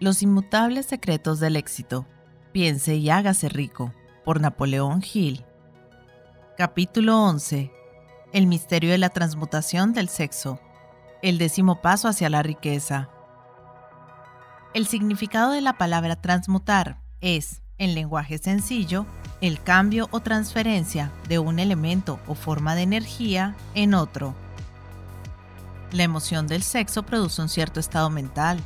Los inmutables secretos del éxito. Piense y hágase rico. Por Napoleón Hill. Capítulo 11. El misterio de la transmutación del sexo. El décimo paso hacia la riqueza. El significado de la palabra transmutar es, en lenguaje sencillo, el cambio o transferencia de un elemento o forma de energía en otro. La emoción del sexo produce un cierto estado mental,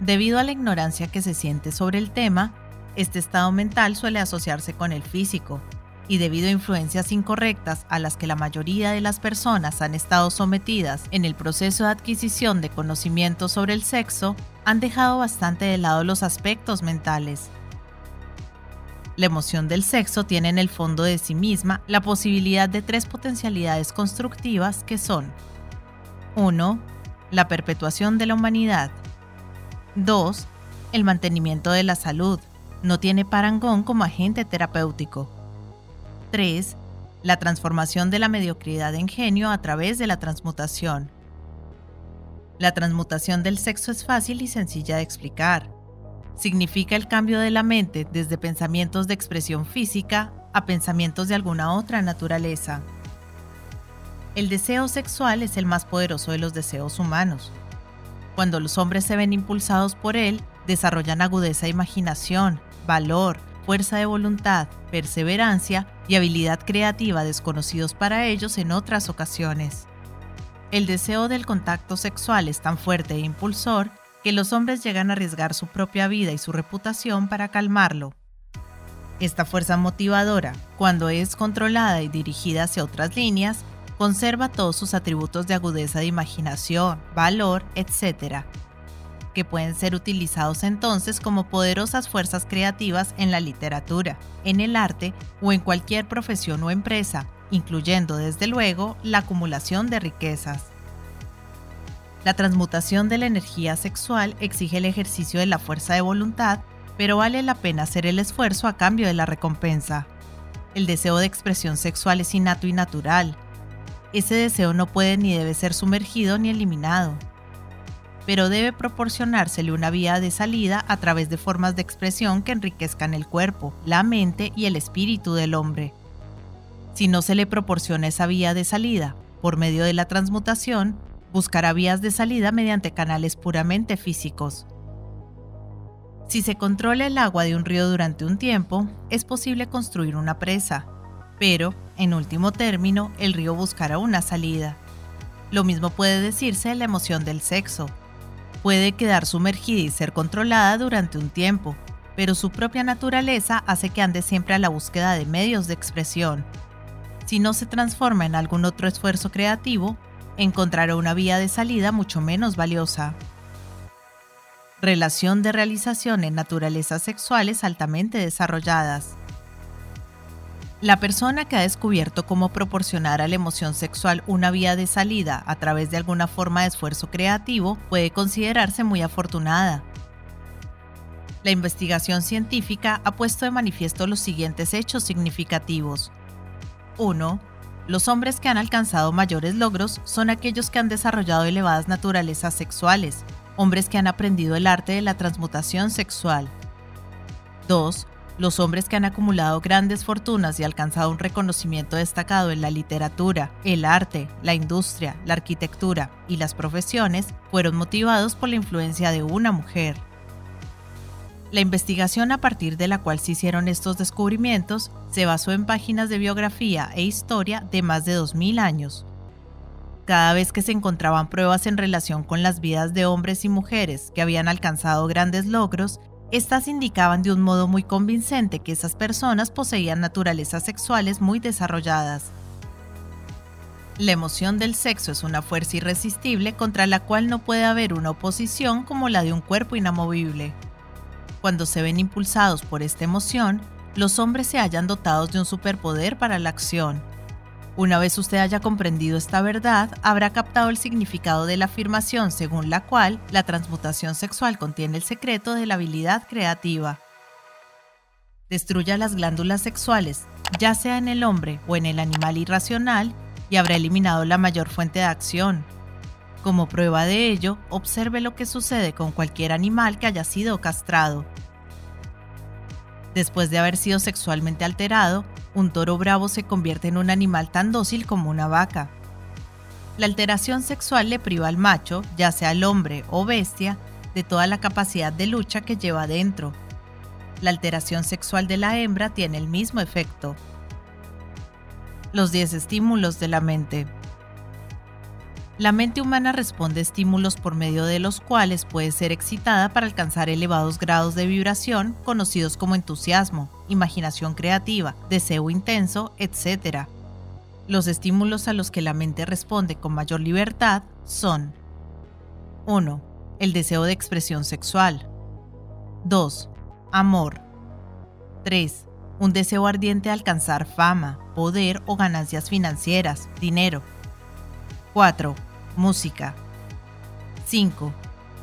Debido a la ignorancia que se siente sobre el tema, este estado mental suele asociarse con el físico, y debido a influencias incorrectas a las que la mayoría de las personas han estado sometidas en el proceso de adquisición de conocimiento sobre el sexo, han dejado bastante de lado los aspectos mentales. La emoción del sexo tiene en el fondo de sí misma la posibilidad de tres potencialidades constructivas que son 1. La perpetuación de la humanidad. 2. El mantenimiento de la salud. No tiene parangón como agente terapéutico. 3. La transformación de la mediocridad en genio a través de la transmutación. La transmutación del sexo es fácil y sencilla de explicar. Significa el cambio de la mente desde pensamientos de expresión física a pensamientos de alguna otra naturaleza. El deseo sexual es el más poderoso de los deseos humanos. Cuando los hombres se ven impulsados por él, desarrollan agudeza de imaginación, valor, fuerza de voluntad, perseverancia y habilidad creativa desconocidos para ellos en otras ocasiones. El deseo del contacto sexual es tan fuerte e impulsor que los hombres llegan a arriesgar su propia vida y su reputación para calmarlo. Esta fuerza motivadora, cuando es controlada y dirigida hacia otras líneas, conserva todos sus atributos de agudeza de imaginación, valor, etc., que pueden ser utilizados entonces como poderosas fuerzas creativas en la literatura, en el arte o en cualquier profesión o empresa, incluyendo desde luego la acumulación de riquezas. La transmutación de la energía sexual exige el ejercicio de la fuerza de voluntad, pero vale la pena hacer el esfuerzo a cambio de la recompensa. El deseo de expresión sexual es innato y natural, ese deseo no puede ni debe ser sumergido ni eliminado, pero debe proporcionársele una vía de salida a través de formas de expresión que enriquezcan el cuerpo, la mente y el espíritu del hombre. Si no se le proporciona esa vía de salida por medio de la transmutación, buscará vías de salida mediante canales puramente físicos. Si se controla el agua de un río durante un tiempo, es posible construir una presa, pero, en último término, el río buscará una salida. Lo mismo puede decirse de la emoción del sexo. Puede quedar sumergida y ser controlada durante un tiempo, pero su propia naturaleza hace que ande siempre a la búsqueda de medios de expresión. Si no se transforma en algún otro esfuerzo creativo, encontrará una vía de salida mucho menos valiosa. Relación de realización en naturalezas sexuales altamente desarrolladas. La persona que ha descubierto cómo proporcionar a la emoción sexual una vía de salida a través de alguna forma de esfuerzo creativo puede considerarse muy afortunada. La investigación científica ha puesto de manifiesto los siguientes hechos significativos. 1. Los hombres que han alcanzado mayores logros son aquellos que han desarrollado elevadas naturalezas sexuales, hombres que han aprendido el arte de la transmutación sexual. 2 los hombres que han acumulado grandes fortunas y alcanzado un reconocimiento destacado en la literatura, el arte, la industria, la arquitectura y las profesiones fueron motivados por la influencia de una mujer. La investigación a partir de la cual se hicieron estos descubrimientos se basó en páginas de biografía e historia de más de 2.000 años. Cada vez que se encontraban pruebas en relación con las vidas de hombres y mujeres que habían alcanzado grandes logros, estas indicaban de un modo muy convincente que esas personas poseían naturalezas sexuales muy desarrolladas. La emoción del sexo es una fuerza irresistible contra la cual no puede haber una oposición como la de un cuerpo inamovible. Cuando se ven impulsados por esta emoción, los hombres se hallan dotados de un superpoder para la acción, una vez usted haya comprendido esta verdad, habrá captado el significado de la afirmación según la cual la transmutación sexual contiene el secreto de la habilidad creativa. Destruya las glándulas sexuales, ya sea en el hombre o en el animal irracional, y habrá eliminado la mayor fuente de acción. Como prueba de ello, observe lo que sucede con cualquier animal que haya sido castrado. Después de haber sido sexualmente alterado, un toro bravo se convierte en un animal tan dócil como una vaca. La alteración sexual le priva al macho, ya sea el hombre o bestia, de toda la capacidad de lucha que lleva dentro. La alteración sexual de la hembra tiene el mismo efecto. Los 10 estímulos de la mente. La mente humana responde a estímulos por medio de los cuales puede ser excitada para alcanzar elevados grados de vibración conocidos como entusiasmo, imaginación creativa, deseo intenso, etc. Los estímulos a los que la mente responde con mayor libertad son 1. El deseo de expresión sexual. 2. Amor. 3. Un deseo ardiente de alcanzar fama, poder o ganancias financieras, dinero. 4 música. 5.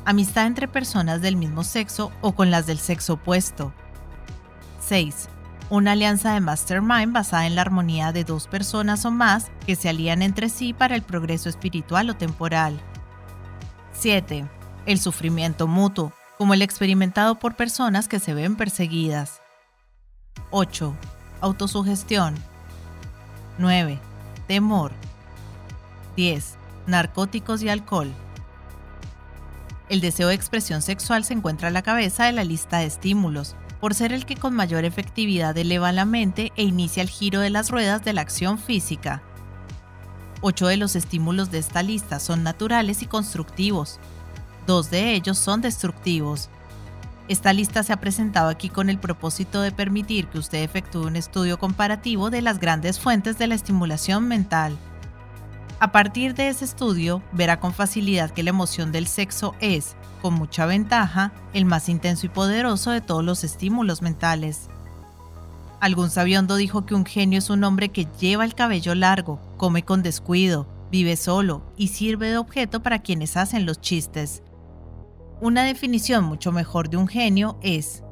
Amistad entre personas del mismo sexo o con las del sexo opuesto. 6. Una alianza de mastermind basada en la armonía de dos personas o más que se alían entre sí para el progreso espiritual o temporal. 7. El sufrimiento mutuo, como el experimentado por personas que se ven perseguidas. 8. Autosugestión. 9. Temor. 10 narcóticos y alcohol. El deseo de expresión sexual se encuentra a la cabeza de la lista de estímulos, por ser el que con mayor efectividad eleva la mente e inicia el giro de las ruedas de la acción física. Ocho de los estímulos de esta lista son naturales y constructivos. Dos de ellos son destructivos. Esta lista se ha presentado aquí con el propósito de permitir que usted efectúe un estudio comparativo de las grandes fuentes de la estimulación mental. A partir de ese estudio, verá con facilidad que la emoción del sexo es, con mucha ventaja, el más intenso y poderoso de todos los estímulos mentales. Algún sabiondo dijo que un genio es un hombre que lleva el cabello largo, come con descuido, vive solo y sirve de objeto para quienes hacen los chistes. Una definición mucho mejor de un genio es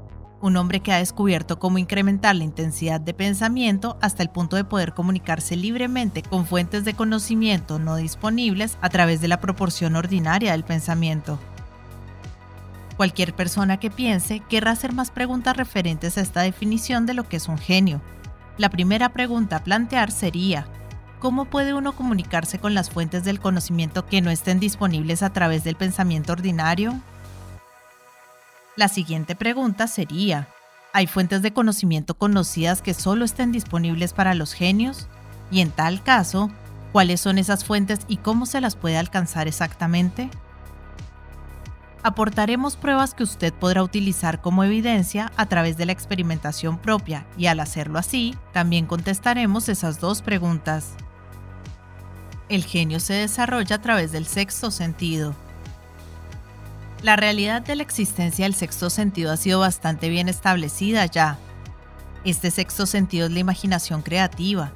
un hombre que ha descubierto cómo incrementar la intensidad de pensamiento hasta el punto de poder comunicarse libremente con fuentes de conocimiento no disponibles a través de la proporción ordinaria del pensamiento. Cualquier persona que piense querrá hacer más preguntas referentes a esta definición de lo que es un genio. La primera pregunta a plantear sería, ¿cómo puede uno comunicarse con las fuentes del conocimiento que no estén disponibles a través del pensamiento ordinario? La siguiente pregunta sería, ¿hay fuentes de conocimiento conocidas que solo estén disponibles para los genios? Y en tal caso, ¿cuáles son esas fuentes y cómo se las puede alcanzar exactamente? Aportaremos pruebas que usted podrá utilizar como evidencia a través de la experimentación propia y al hacerlo así, también contestaremos esas dos preguntas. El genio se desarrolla a través del sexto sentido. La realidad de la existencia del sexto sentido ha sido bastante bien establecida ya. Este sexto sentido es la imaginación creativa.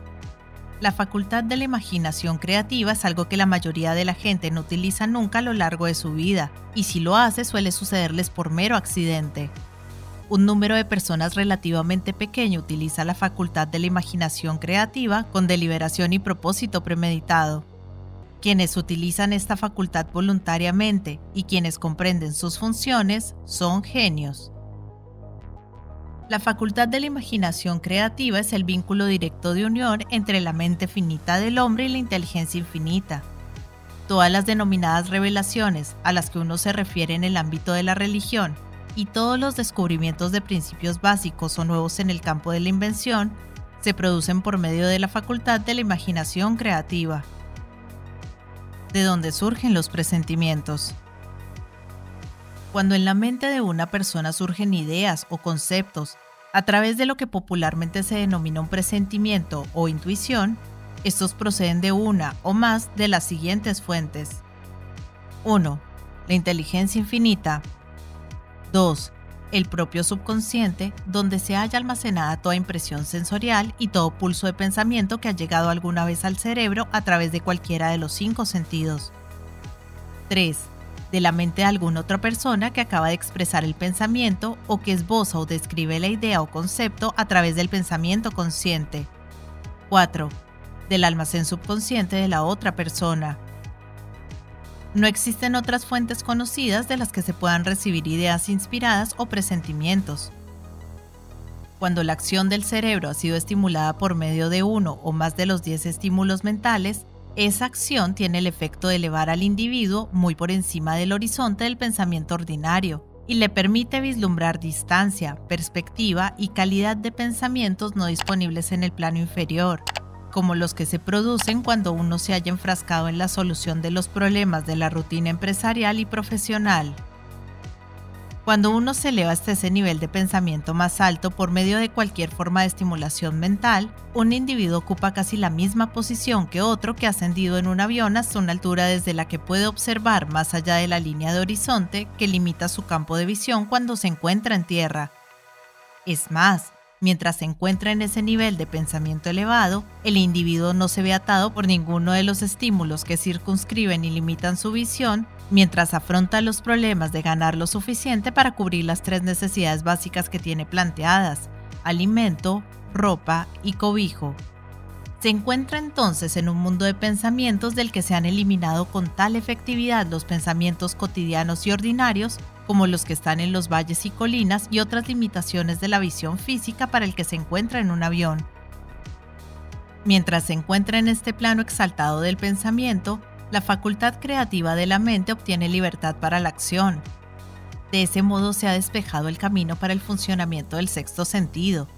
La facultad de la imaginación creativa es algo que la mayoría de la gente no utiliza nunca a lo largo de su vida, y si lo hace suele sucederles por mero accidente. Un número de personas relativamente pequeño utiliza la facultad de la imaginación creativa con deliberación y propósito premeditado. Quienes utilizan esta facultad voluntariamente y quienes comprenden sus funciones son genios. La facultad de la imaginación creativa es el vínculo directo de unión entre la mente finita del hombre y la inteligencia infinita. Todas las denominadas revelaciones a las que uno se refiere en el ámbito de la religión y todos los descubrimientos de principios básicos o nuevos en el campo de la invención se producen por medio de la facultad de la imaginación creativa de donde surgen los presentimientos. Cuando en la mente de una persona surgen ideas o conceptos a través de lo que popularmente se denomina un presentimiento o intuición, estos proceden de una o más de las siguientes fuentes. 1. La inteligencia infinita. 2 el propio subconsciente, donde se halla almacenada toda impresión sensorial y todo pulso de pensamiento que ha llegado alguna vez al cerebro a través de cualquiera de los cinco sentidos. 3. De la mente de alguna otra persona que acaba de expresar el pensamiento o que esboza o describe la idea o concepto a través del pensamiento consciente. 4. Del almacén subconsciente de la otra persona. No existen otras fuentes conocidas de las que se puedan recibir ideas inspiradas o presentimientos. Cuando la acción del cerebro ha sido estimulada por medio de uno o más de los 10 estímulos mentales, esa acción tiene el efecto de elevar al individuo muy por encima del horizonte del pensamiento ordinario y le permite vislumbrar distancia, perspectiva y calidad de pensamientos no disponibles en el plano inferior como los que se producen cuando uno se haya enfrascado en la solución de los problemas de la rutina empresarial y profesional. Cuando uno se eleva hasta ese nivel de pensamiento más alto por medio de cualquier forma de estimulación mental, un individuo ocupa casi la misma posición que otro que ha ascendido en un avión hasta una altura desde la que puede observar más allá de la línea de horizonte que limita su campo de visión cuando se encuentra en tierra. Es más, Mientras se encuentra en ese nivel de pensamiento elevado, el individuo no se ve atado por ninguno de los estímulos que circunscriben y limitan su visión, mientras afronta los problemas de ganar lo suficiente para cubrir las tres necesidades básicas que tiene planteadas, alimento, ropa y cobijo. Se encuentra entonces en un mundo de pensamientos del que se han eliminado con tal efectividad los pensamientos cotidianos y ordinarios como los que están en los valles y colinas y otras limitaciones de la visión física para el que se encuentra en un avión. Mientras se encuentra en este plano exaltado del pensamiento, la facultad creativa de la mente obtiene libertad para la acción. De ese modo se ha despejado el camino para el funcionamiento del sexto sentido.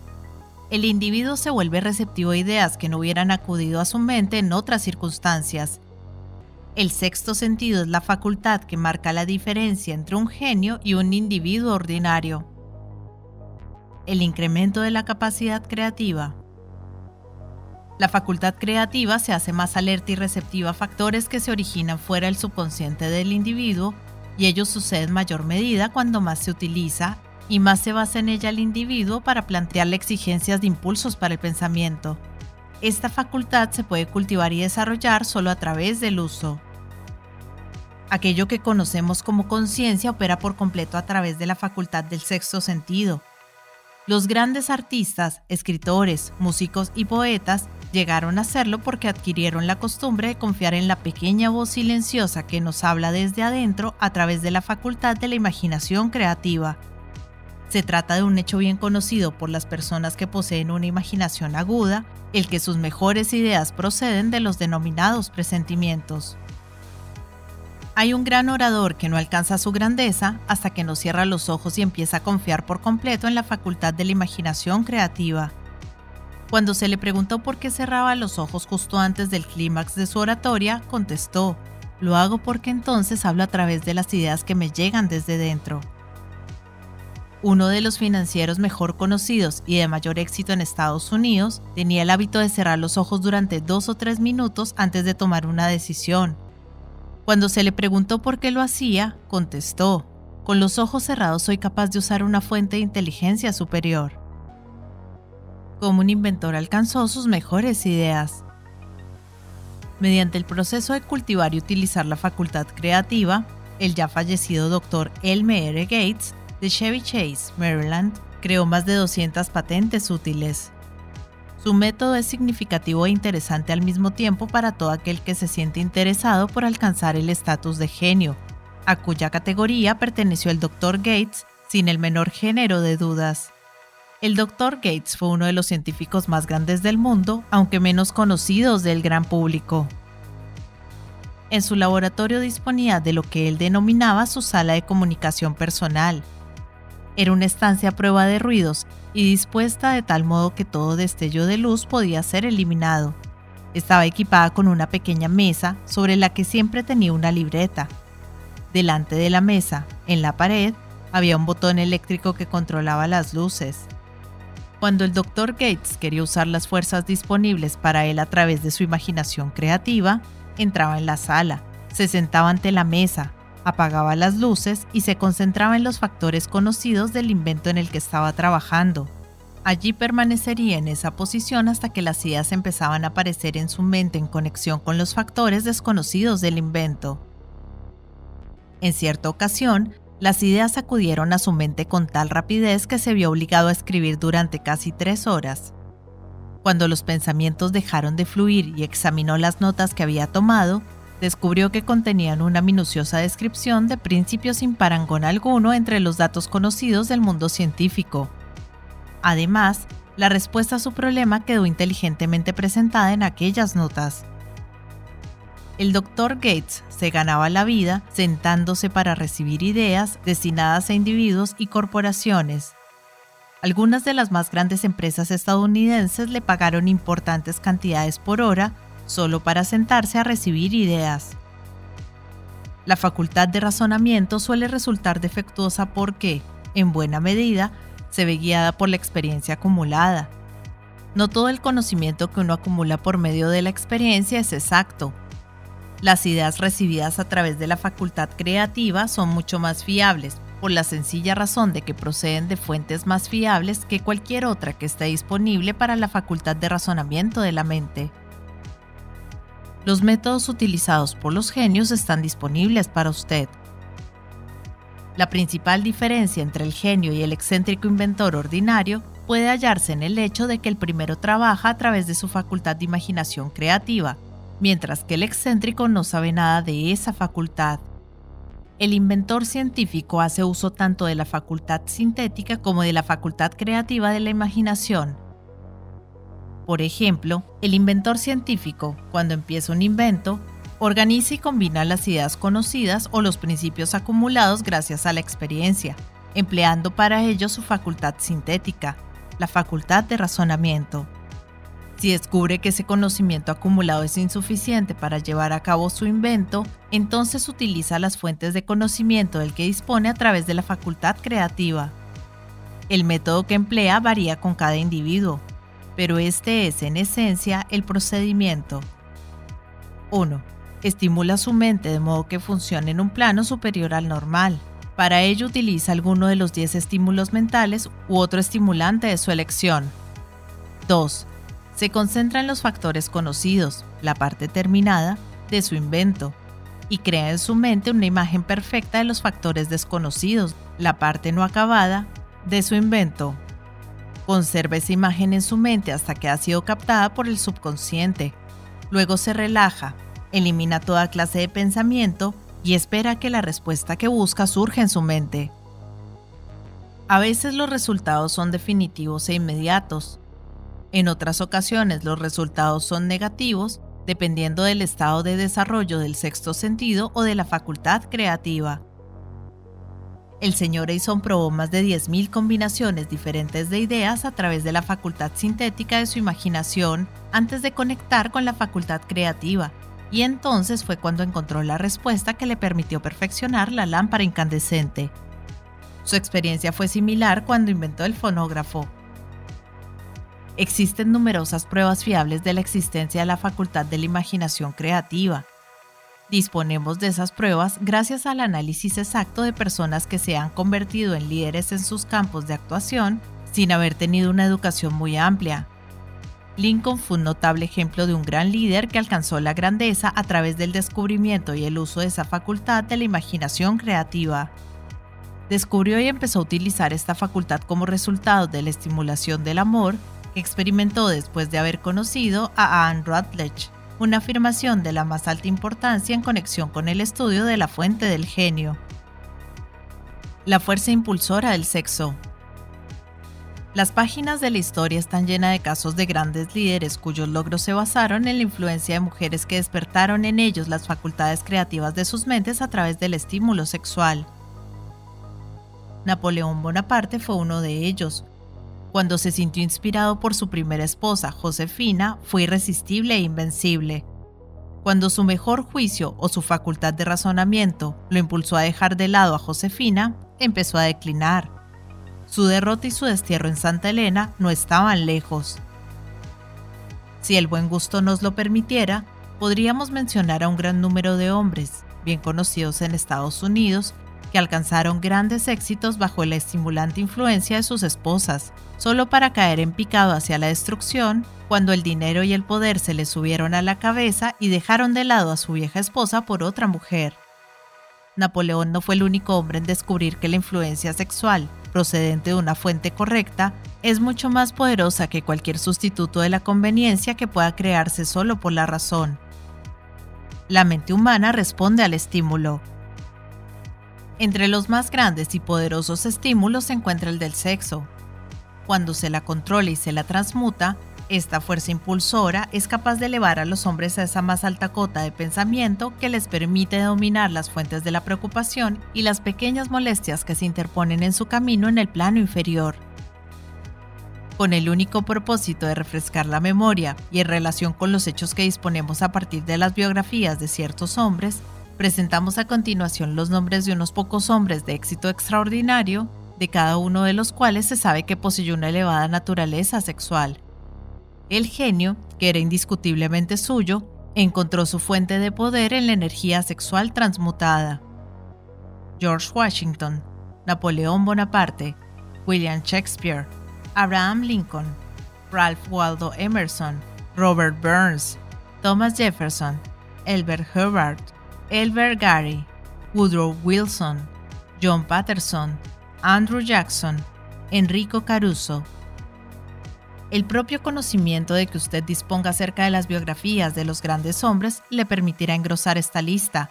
El individuo se vuelve receptivo a ideas que no hubieran acudido a su mente en otras circunstancias el sexto sentido es la facultad que marca la diferencia entre un genio y un individuo ordinario. El incremento de la capacidad creativa. La facultad creativa se hace más alerta y receptiva a factores que se originan fuera del subconsciente del individuo y ello sucede en mayor medida cuando más se utiliza y más se basa en ella el individuo para plantearle exigencias de impulsos para el pensamiento. Esta facultad se puede cultivar y desarrollar solo a través del uso. Aquello que conocemos como conciencia opera por completo a través de la facultad del sexto sentido. Los grandes artistas, escritores, músicos y poetas llegaron a hacerlo porque adquirieron la costumbre de confiar en la pequeña voz silenciosa que nos habla desde adentro a través de la facultad de la imaginación creativa. Se trata de un hecho bien conocido por las personas que poseen una imaginación aguda, el que sus mejores ideas proceden de los denominados presentimientos. Hay un gran orador que no alcanza su grandeza hasta que no cierra los ojos y empieza a confiar por completo en la facultad de la imaginación creativa. Cuando se le preguntó por qué cerraba los ojos justo antes del clímax de su oratoria, contestó, lo hago porque entonces hablo a través de las ideas que me llegan desde dentro. Uno de los financieros mejor conocidos y de mayor éxito en Estados Unidos tenía el hábito de cerrar los ojos durante dos o tres minutos antes de tomar una decisión. Cuando se le preguntó por qué lo hacía, contestó, con los ojos cerrados soy capaz de usar una fuente de inteligencia superior. Como un inventor alcanzó sus mejores ideas. Mediante el proceso de cultivar y utilizar la facultad creativa, el ya fallecido Dr. Elmer Gates de Chevy Chase, Maryland, creó más de 200 patentes útiles. Su método es significativo e interesante al mismo tiempo para todo aquel que se siente interesado por alcanzar el estatus de genio, a cuya categoría perteneció el Dr. Gates sin el menor género de dudas. El Dr. Gates fue uno de los científicos más grandes del mundo, aunque menos conocidos del gran público. En su laboratorio disponía de lo que él denominaba su sala de comunicación personal, era una estancia a prueba de ruidos y dispuesta de tal modo que todo destello de luz podía ser eliminado. Estaba equipada con una pequeña mesa sobre la que siempre tenía una libreta. Delante de la mesa, en la pared, había un botón eléctrico que controlaba las luces. Cuando el Dr. Gates quería usar las fuerzas disponibles para él a través de su imaginación creativa, entraba en la sala, se sentaba ante la mesa, apagaba las luces y se concentraba en los factores conocidos del invento en el que estaba trabajando. Allí permanecería en esa posición hasta que las ideas empezaban a aparecer en su mente en conexión con los factores desconocidos del invento. En cierta ocasión, las ideas acudieron a su mente con tal rapidez que se vio obligado a escribir durante casi tres horas. Cuando los pensamientos dejaron de fluir y examinó las notas que había tomado, descubrió que contenían una minuciosa descripción de principios sin parangón alguno entre los datos conocidos del mundo científico. Además, la respuesta a su problema quedó inteligentemente presentada en aquellas notas. El Dr. Gates se ganaba la vida sentándose para recibir ideas destinadas a individuos y corporaciones. Algunas de las más grandes empresas estadounidenses le pagaron importantes cantidades por hora solo para sentarse a recibir ideas. La facultad de razonamiento suele resultar defectuosa porque, en buena medida, se ve guiada por la experiencia acumulada. No todo el conocimiento que uno acumula por medio de la experiencia es exacto. Las ideas recibidas a través de la facultad creativa son mucho más fiables, por la sencilla razón de que proceden de fuentes más fiables que cualquier otra que esté disponible para la facultad de razonamiento de la mente. Los métodos utilizados por los genios están disponibles para usted. La principal diferencia entre el genio y el excéntrico inventor ordinario puede hallarse en el hecho de que el primero trabaja a través de su facultad de imaginación creativa, mientras que el excéntrico no sabe nada de esa facultad. El inventor científico hace uso tanto de la facultad sintética como de la facultad creativa de la imaginación, por ejemplo, el inventor científico, cuando empieza un invento, organiza y combina las ideas conocidas o los principios acumulados gracias a la experiencia, empleando para ello su facultad sintética, la facultad de razonamiento. Si descubre que ese conocimiento acumulado es insuficiente para llevar a cabo su invento, entonces utiliza las fuentes de conocimiento del que dispone a través de la facultad creativa. El método que emplea varía con cada individuo, pero este es en esencia el procedimiento. 1. Estimula su mente de modo que funcione en un plano superior al normal. Para ello utiliza alguno de los 10 estímulos mentales u otro estimulante de su elección. 2. Se concentra en los factores conocidos, la parte terminada, de su invento, y crea en su mente una imagen perfecta de los factores desconocidos, la parte no acabada, de su invento. Conserva esa imagen en su mente hasta que ha sido captada por el subconsciente. Luego se relaja, elimina toda clase de pensamiento y espera que la respuesta que busca surja en su mente. A veces los resultados son definitivos e inmediatos. En otras ocasiones los resultados son negativos dependiendo del estado de desarrollo del sexto sentido o de la facultad creativa. El señor Edison probó más de 10.000 combinaciones diferentes de ideas a través de la facultad sintética de su imaginación antes de conectar con la facultad creativa, y entonces fue cuando encontró la respuesta que le permitió perfeccionar la lámpara incandescente. Su experiencia fue similar cuando inventó el fonógrafo. Existen numerosas pruebas fiables de la existencia de la facultad de la imaginación creativa, Disponemos de esas pruebas gracias al análisis exacto de personas que se han convertido en líderes en sus campos de actuación sin haber tenido una educación muy amplia. Lincoln fue un notable ejemplo de un gran líder que alcanzó la grandeza a través del descubrimiento y el uso de esa facultad de la imaginación creativa. Descubrió y empezó a utilizar esta facultad como resultado de la estimulación del amor que experimentó después de haber conocido a Anne Rutledge una afirmación de la más alta importancia en conexión con el estudio de la fuente del genio. La fuerza impulsora del sexo. Las páginas de la historia están llenas de casos de grandes líderes cuyos logros se basaron en la influencia de mujeres que despertaron en ellos las facultades creativas de sus mentes a través del estímulo sexual. Napoleón Bonaparte fue uno de ellos, cuando se sintió inspirado por su primera esposa, Josefina, fue irresistible e invencible. Cuando su mejor juicio o su facultad de razonamiento lo impulsó a dejar de lado a Josefina, empezó a declinar. Su derrota y su destierro en Santa Elena no estaban lejos. Si el buen gusto nos lo permitiera, podríamos mencionar a un gran número de hombres, bien conocidos en Estados Unidos, que alcanzaron grandes éxitos bajo la estimulante influencia de sus esposas, solo para caer en picado hacia la destrucción cuando el dinero y el poder se les subieron a la cabeza y dejaron de lado a su vieja esposa por otra mujer. Napoleón no fue el único hombre en descubrir que la influencia sexual, procedente de una fuente correcta, es mucho más poderosa que cualquier sustituto de la conveniencia que pueda crearse solo por la razón. La mente humana responde al estímulo. Entre los más grandes y poderosos estímulos se encuentra el del sexo. Cuando se la controla y se la transmuta, esta fuerza impulsora es capaz de elevar a los hombres a esa más alta cota de pensamiento que les permite dominar las fuentes de la preocupación y las pequeñas molestias que se interponen en su camino en el plano inferior con el único propósito de refrescar la memoria y en relación con los hechos que disponemos a partir de las biografías de ciertos hombres, presentamos a continuación los nombres de unos pocos hombres de éxito extraordinario, de cada uno de los cuales se sabe que poseyó una elevada naturaleza sexual. El genio, que era indiscutiblemente suyo, encontró su fuente de poder en la energía sexual transmutada. George Washington, Napoleón Bonaparte, William Shakespeare, Abraham Lincoln, Ralph Waldo Emerson, Robert Burns, Thomas Jefferson, Elbert Hubbard, Elbert Gary, Woodrow Wilson, John Patterson, Andrew Jackson, Enrico Caruso. El propio conocimiento de que usted disponga acerca de las biografías de los grandes hombres le permitirá engrosar esta lista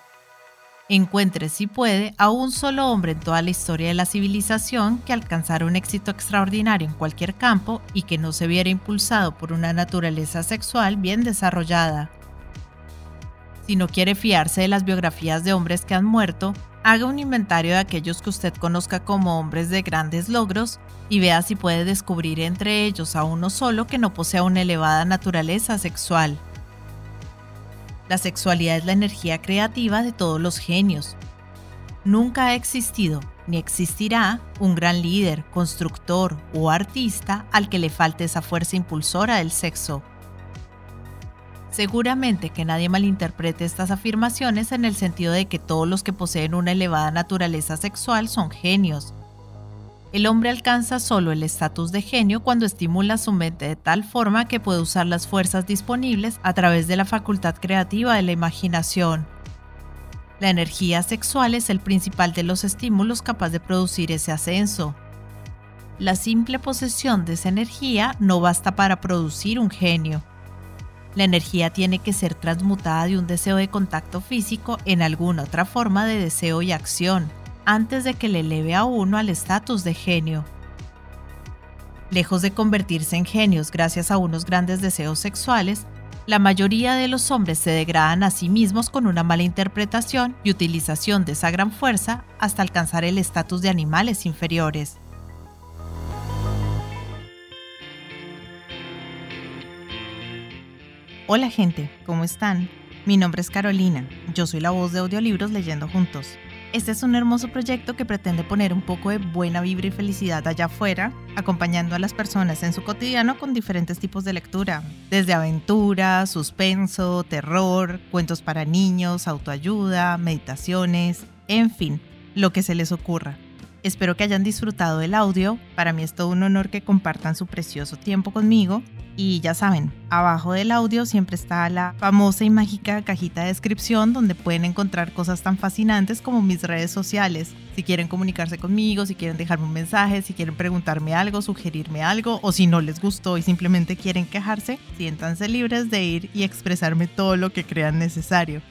Encuentre, si puede, a un solo hombre en toda la historia de la civilización que alcanzara un éxito extraordinario en cualquier campo y que no se viera impulsado por una naturaleza sexual bien desarrollada. Si no quiere fiarse de las biografías de hombres que han muerto, haga un inventario de aquellos que usted conozca como hombres de grandes logros y vea si puede descubrir entre ellos a uno solo que no posea una elevada naturaleza sexual. La sexualidad es la energía creativa de todos los genios. Nunca ha existido ni existirá un gran líder, constructor o artista al que le falte esa fuerza impulsora del sexo. Seguramente que nadie malinterprete estas afirmaciones en el sentido de que todos los que poseen una elevada naturaleza sexual son genios, el hombre alcanza solo el estatus de genio cuando estimula su mente de tal forma que puede usar las fuerzas disponibles a través de la facultad creativa de la imaginación. La energía sexual es el principal de los estímulos capaz de producir ese ascenso. La simple posesión de esa energía no basta para producir un genio. La energía tiene que ser transmutada de un deseo de contacto físico en alguna otra forma de deseo y acción antes de que le eleve a uno al estatus de genio. Lejos de convertirse en genios gracias a unos grandes deseos sexuales, la mayoría de los hombres se degradan a sí mismos con una mala interpretación y utilización de esa gran fuerza hasta alcanzar el estatus de animales inferiores. Hola gente, ¿cómo están? Mi nombre es Carolina, yo soy la voz de audiolibros leyendo juntos. Este es un hermoso proyecto que pretende poner un poco de buena vibra y felicidad allá afuera, acompañando a las personas en su cotidiano con diferentes tipos de lectura, desde aventura, suspenso, terror, cuentos para niños, autoayuda, meditaciones, en fin, lo que se les ocurra. Espero que hayan disfrutado del audio, para mí es todo un honor que compartan su precioso tiempo conmigo y ya saben, abajo del audio siempre está la famosa y mágica cajita de descripción donde pueden encontrar cosas tan fascinantes como mis redes sociales. Si quieren comunicarse conmigo, si quieren dejarme un mensaje, si quieren preguntarme algo, sugerirme algo o si no les gustó y simplemente quieren quejarse, siéntanse libres de ir y expresarme todo lo que crean necesario.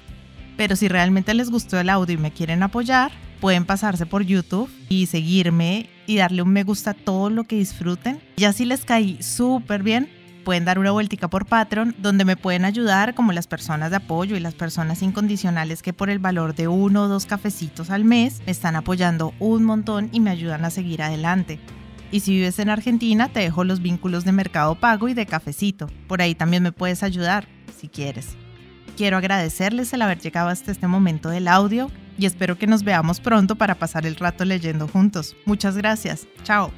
Pero si realmente les gustó el audio y me quieren apoyar, pueden pasarse por YouTube y seguirme y darle un me gusta a todo lo que disfruten. Ya si les caí súper bien, pueden dar una vueltica por Patreon, donde me pueden ayudar como las personas de apoyo y las personas incondicionales que por el valor de uno o dos cafecitos al mes me están apoyando un montón y me ayudan a seguir adelante. Y si vives en Argentina, te dejo los vínculos de Mercado Pago y de Cafecito. Por ahí también me puedes ayudar, si quieres. Quiero agradecerles el haber llegado hasta este momento del audio y espero que nos veamos pronto para pasar el rato leyendo juntos. Muchas gracias. Chao.